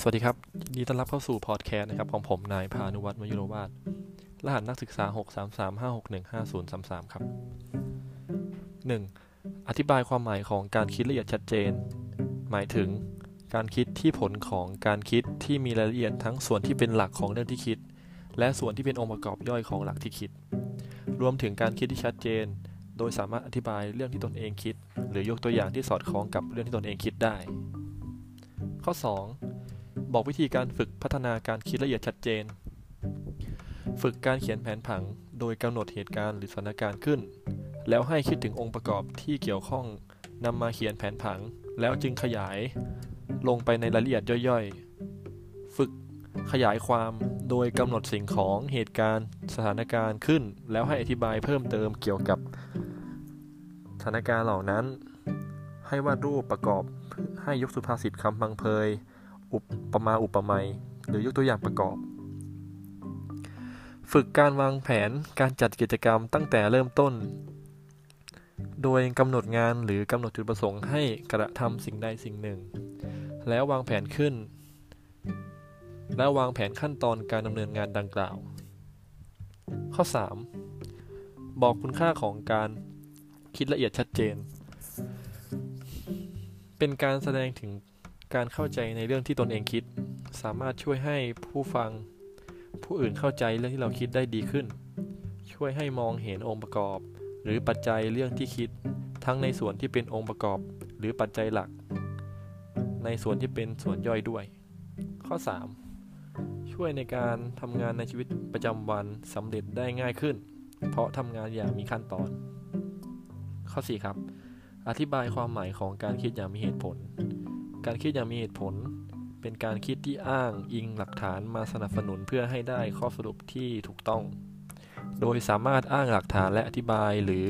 สวัสดีครับยินดีต้อนรับเข้าสู่พอดแคสต์นะครับของผมนายพานุวัฒน์มยุโรวาทรหัสนักศึกษา 633561503ครับ 1. อธิบายความหมายของการคิดละเอียดชัดเจน หมายถึงการคิดที่ผลของการคิดที่มีรายละเอียดทั้งส่วนที่เป็นหลักของเรื่องที่คิด และส่วนที่เป็นองค์ประกอบย่อยของหลักที่คิด รวมถึงการคิดที่ชัดเจน โดยสามารถอธิบายเรื่องที่ตนเองคิด หรือยกตัวอย่างที่สอดคล้องกับเรื่องที่ตนเองคิดได้ ข้อ 2. บอกวิธีการฝึกพัฒนาการคิดละเอียดชัดเจน ฝึกการเขียนแผนผังโดยกำหนดเหตุการณ์หรือสถานการณ์ขึ้น แล้วให้คิดถึงองค์ประกอบที่เกี่ยวข้องนำมาเขียนแผนผัง แล้วจึงขยายลงไปในรายละเอียดย่อยๆ ฝึกขยายความโดยกำหนดสิ่งของเหตุการณ์สถานการณ์ขึ้น แล้วให้อธิบายเพิ่มเติมเกี่ยวกับสถานการณ์เหล่านั้น ให้วาดรูปประกอบให้ยกสุภาษิตคำพังเพย อุปมาอุปไมยหรือยกตัวอย่างประกอบ ฝึกการวางแผนการจัดกิจกรรมตั้งแต่เริ่มต้น โดยกำหนดงานหรือกำหนดจุดประสงค์ให้กระทำสิ่งใดสิ่งหนึ่ง แล้ววางแผนขึ้น แล้ววางแผนขั้นตอนการดำเนินงานดังกล่าว ข้อ 3. บอกคุณค่าของการคิดละเอียดชัดเจน เป็นการแสดงถึง การเข้าใจในเรื่องที่ตนเองคิด สามารถช่วยให้ผู้ฟังผู้อื่นเข้าใจเรื่องที่เราคิดได้ดีขึ้น ช่วยให้มองเห็นองค์ประกอบ หรือปัจจัยเรื่องที่คิด ทั้งในส่วนที่เป็นองค์ประกอบ หรือปัจจัยหลัก ในส่วนที่เป็นส่วนย่อยด้วย ข้อ 3. ช่วยในการทำงานในชีวิตประจำวันสำเร็จได้ง่ายขึ้น เพราะทำงานอย่างมีขั้นตอน ข้อ 4 ครับ อธิบายความหมายของการคิดอย่างมีเหตุผล การคิดอย่างมีเหตุผล เป็นการคิดที่อ้างอิงหลักฐานมาสนับสนุนเพื่อให้ได้ข้อสรุปที่ถูกต้อง โดยสามารถอ้างหลักฐานและอธิบายหรือ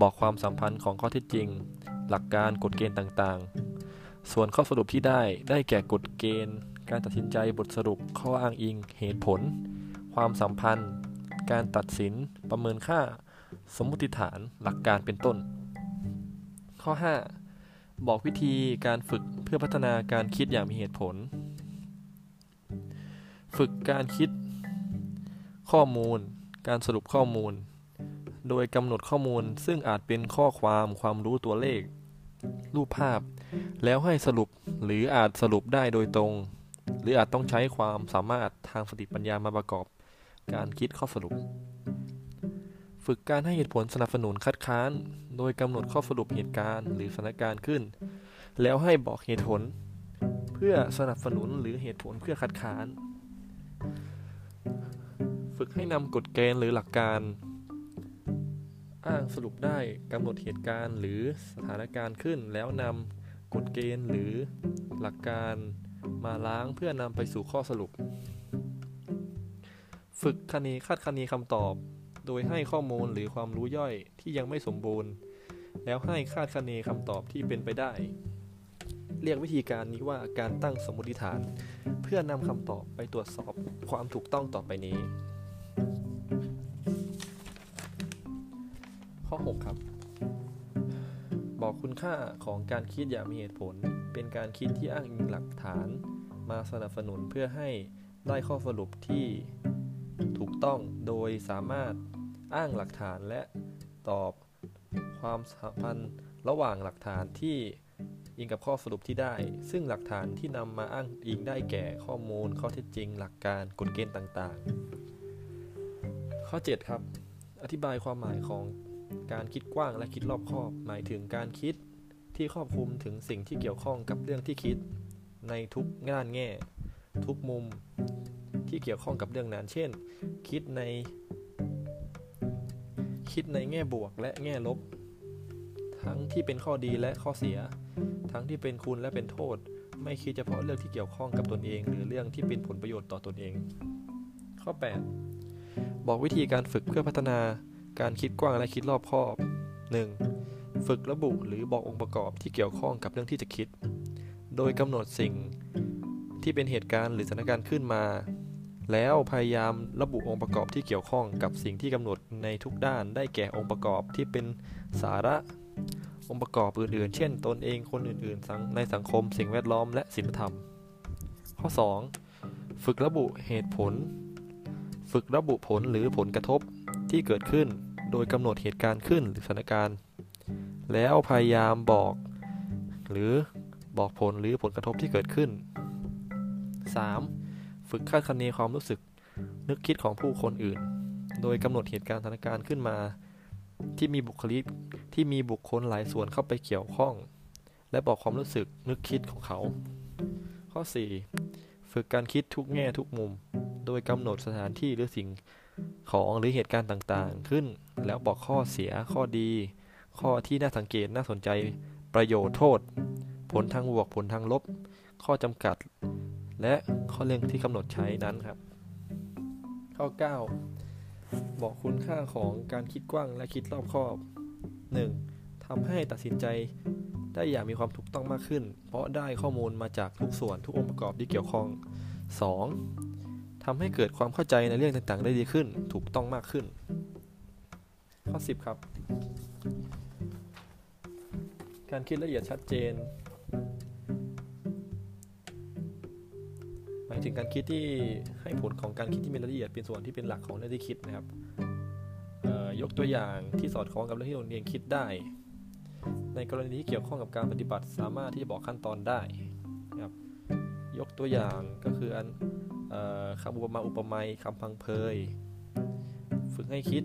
บอกความสัมพันธ์ของข้อเท็จจริง หลักการกฎเกณฑ์ต่างๆ ส่วนข้อสรุปที่ได้ได้แก่กฎเกณฑ์ การตัดสินใจบทสรุปข้ออ้างอิง เหตุผล ความสัมพันธ์ การตัดสิน ประเมินค่า สมมติฐาน หลักการเป็นต้น ข้อ 5 บอกวิธีการฝึกเพื่อพัฒนาการคิดอย่างมีเหตุผล ฝึกการคิดข้อมูล การสรุปข้อมูล โดยกำหนดข้อมูลซึ่งอาจเป็นข้อความความรู้ตัวเลข รูปภาพ แล้วให้สรุปหรืออาจสรุปได้โดยตรง หรืออาจต้องใช้ความสามารถทางสติปัญญามาประกอบ การคิดข้อสรุป ฝึกการให้เหตุผลสนับสนุนคัดค้าน โดยกำหนดข้อสรุปเหตุการณ์หรือสถานการณ์ขึ้น แล้วให้บอกเหตุผล เพื่อสนับสนุนหรือเหตุผลเพื่อคัดค้าน ฝึกให้นำกฎเกณฑ์หรือหลักการ อ้างสรุปได้กำหนดเหตุการณ์หรือสถานการณ์ขึ้น แล้วนำกฎเกณฑ์หรือหลักการมาล้างเพื่อนำไปสู่ข้อสรุป ฝึกคณีคาดคะเนคำตอบ โดยให้ข้อมูลหรือความรู้ย่อยที่ยังไม่สมบูรณ์ แล้วให้คาดคะเนคำตอบที่เป็นไปได้ เรียกวิธีการนี้ว่าการตั้งสมมติฐาน เพื่อนำคำตอบไปตรวจสอบความถูกต้องต่อไปนี้ ข้อ 6 ครับ บอกคุณค่าของการคิดอย่างมีเหตุผล เป็นการคิดที่อ้างอิงหลักฐาน มาสนับสนุนเพื่อให้ได้ข้อสรุปที่ถูกต้องโดยสามารถ อ้างหลักฐานและตอบความสัมพันธ์ระหว่างหลักฐานที่อิงกับข้อสรุปที่ได้ ซึ่งหลักฐานที่นำมาอ้างอิงได้แก่ข้อมูล ข้อเท็จจริง หลักการกฎเกณฑ์ต่างๆ ข้อ 7 ครับ อธิบายความหมายของการคิดกว้างและคิดรอบคอบ หมายถึงการคิดที่ครอบคลุมถึงสิ่งที่เกี่ยวข้องกับเรื่องที่คิด ในทุกงานแง่ ทุกมุมที่เกี่ยวข้องกับเรื่องนั้น เช่น คิดใน คิดในแง่บวกและแง่ลบ ทั้งที่เป็นข้อดีและข้อเสีย ทั้งที่เป็นคุณและเป็นโทษ ไม่คิดเฉพาะเรื่องที่เกี่ยวข้องกับตนเอง หรือเรื่องที่เป็นผลประโยชน์ต่อตนเอง ข้อ 8 บอกวิธีการฝึกเพื่อพัฒนาการคิดกว้างและคิดรอบคอบ 1. ฝึกระบุหรือบอกองค์ประกอบที่เกี่ยวข้องกับเรื่องที่จะคิด โดยกำหนดสิ่งที่เป็นเหตุการณ์หรือสถานการณ์ขึ้นมา แล้วพยายามระบุองค์ประกอบที่เกี่ยวข้องกับสิ่งที่กำหนดในทุกด้านได้แก่องค์ประกอบที่เป็นสาระ องค์ประกอบอื่นๆ เช่น ตนเองคนอื่นๆ ในสังคมสิ่งแวดล้อมและศีลธรรม ข้อข้อ2ฝึกระบุเหตุผล ฝึกระบุผลหรือผลกระทบที่เกิดขึ้น โดยกำหนดเหตุการณ์ขึ้นหรือสถานการณ์ แล้วพยายามบอก หรือบอกผลหรือผลกระทบที่เกิดขึ้น 3. ฝึกคาดคะเนความรู้สึกนึกคิดของผู้คนอื่น โดยกำหนดเหตุการณ์สถานการณ์ขึ้นมา ที่มีบุคลิกที่มีบุคคลหลายส่วนเข้าไปเกี่ยวข้อง และบอกความรู้สึกนึกคิดของเขา ข้อ 4. ฝึกการคิดทุกแง่ทุกมุม โดยกำหนดสถานที่หรือสิ่งของหรือเหตุการณ์ต่างๆ ขึ้น แล้วบอกข้อเสียข้อดี ข้อที่น่าสังเกตน่าสนใจประโยชน์โทษ ผลทางบวกผลทางลบ ข้อจำกัด และข้อเร่งที่กำหนดใช้นั้นครับ ข้อ 9 บอกคุณค่าของการคิดกว้างและคิดรอบคอบ 1. ทำให้ตัดสินใจได้อย่างมีความถูกต้องมากขึ้น เพราะได้ข้อมูลมาจากทุกส่วนทุกองค์ประกอบที่เกี่ยวข้อง 2. ทำให้เกิดความเข้าใจในเรื่องต่างๆ ได้ดีขึ้น ถูกต้องมากขึ้น ข้อ 10 ครับ การคิดละเอียดชัดเจน หมายถึงการคิดที่ให้ผลของการคิดที่มีรายละเอียดเป็นส่วนที่เป็นหลักของเรื่องที่คิดนะครับยกตัวอย่างที่สอดคล้องกับเรื่องที่ตนเองคิดได้ ในกรณีที่เกี่ยวข้องกับการปฏิบัติสามารถที่จะบอกขั้นตอนได้นะครับยกตัวอย่างก็คืออันคำอุปมาอุปไมยคำพังเพย ฝึกให้คิด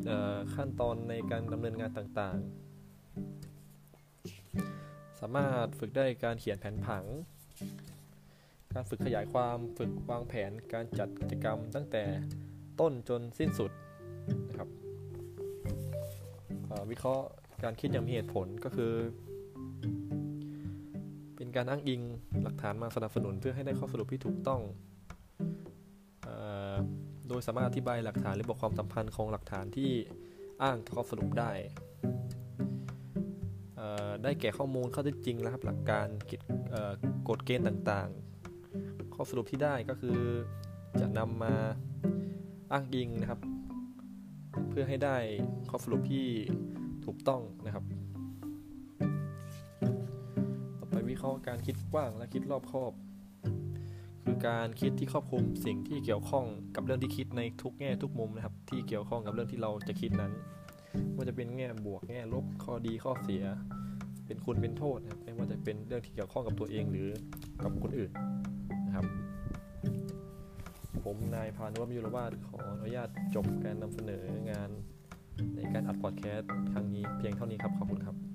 ขั้นตอนในการดำเนินงานต่างๆ สามารถฝึกได้การเขียนแผนผัง การฝึกขยายความฝึกวางแผนการจัดกิจกรรมตั้งแต่ต้นจนสิ้นสุดนะครับวิเคราะห์การคิดอย่างมีเหตุผลก็คือ เป็นการอ้างอิงหลักฐานมาสนับสนุนเพื่อให้ได้ข้อสรุปที่ถูกต้อง โดยสามารถอธิบายหลักฐานหรือบอกความสัมพันธ์ของหลักฐานที่อ้างข้อสรุปได้ได้แก่ข้อมูลข้อเท็จจริงนะครับหลักการกฎเกณฑ์ต่างๆ ข้อสรุปที่ได้ก็คือจะนำมาอ้างอิงนะครับ เพื่อให้ได้ข้อสรุปที่ถูกต้องนะครับ ต่อไปวิเคราะห์การคิดกว้างและคิดรอบคอบ คือการคิดที่ครอบคลุมสิ่งที่เกี่ยวข้องกับเรื่องที่คิดในทุกแง่ทุกมุมนะครับ ที่เกี่ยวข้องกับเรื่องที่เราจะคิดนั้นว่าจะเป็นแง่บวกแง่ลบข้อดีข้อเสีย เป็นคุณเป็นโทษนะครับไม่ว่าจะเป็นเรื่องที่เกี่ยวข้องกับตัวเองหรือกับคนอื่น นะครับ ผมนายพานุวัฒน์ยุรวาทขออนุญาตจบการนำเสนองานในการอัดพอดแคสต์ครั้งนี้เพียงเท่านี้ครับ ขอบคุณครับ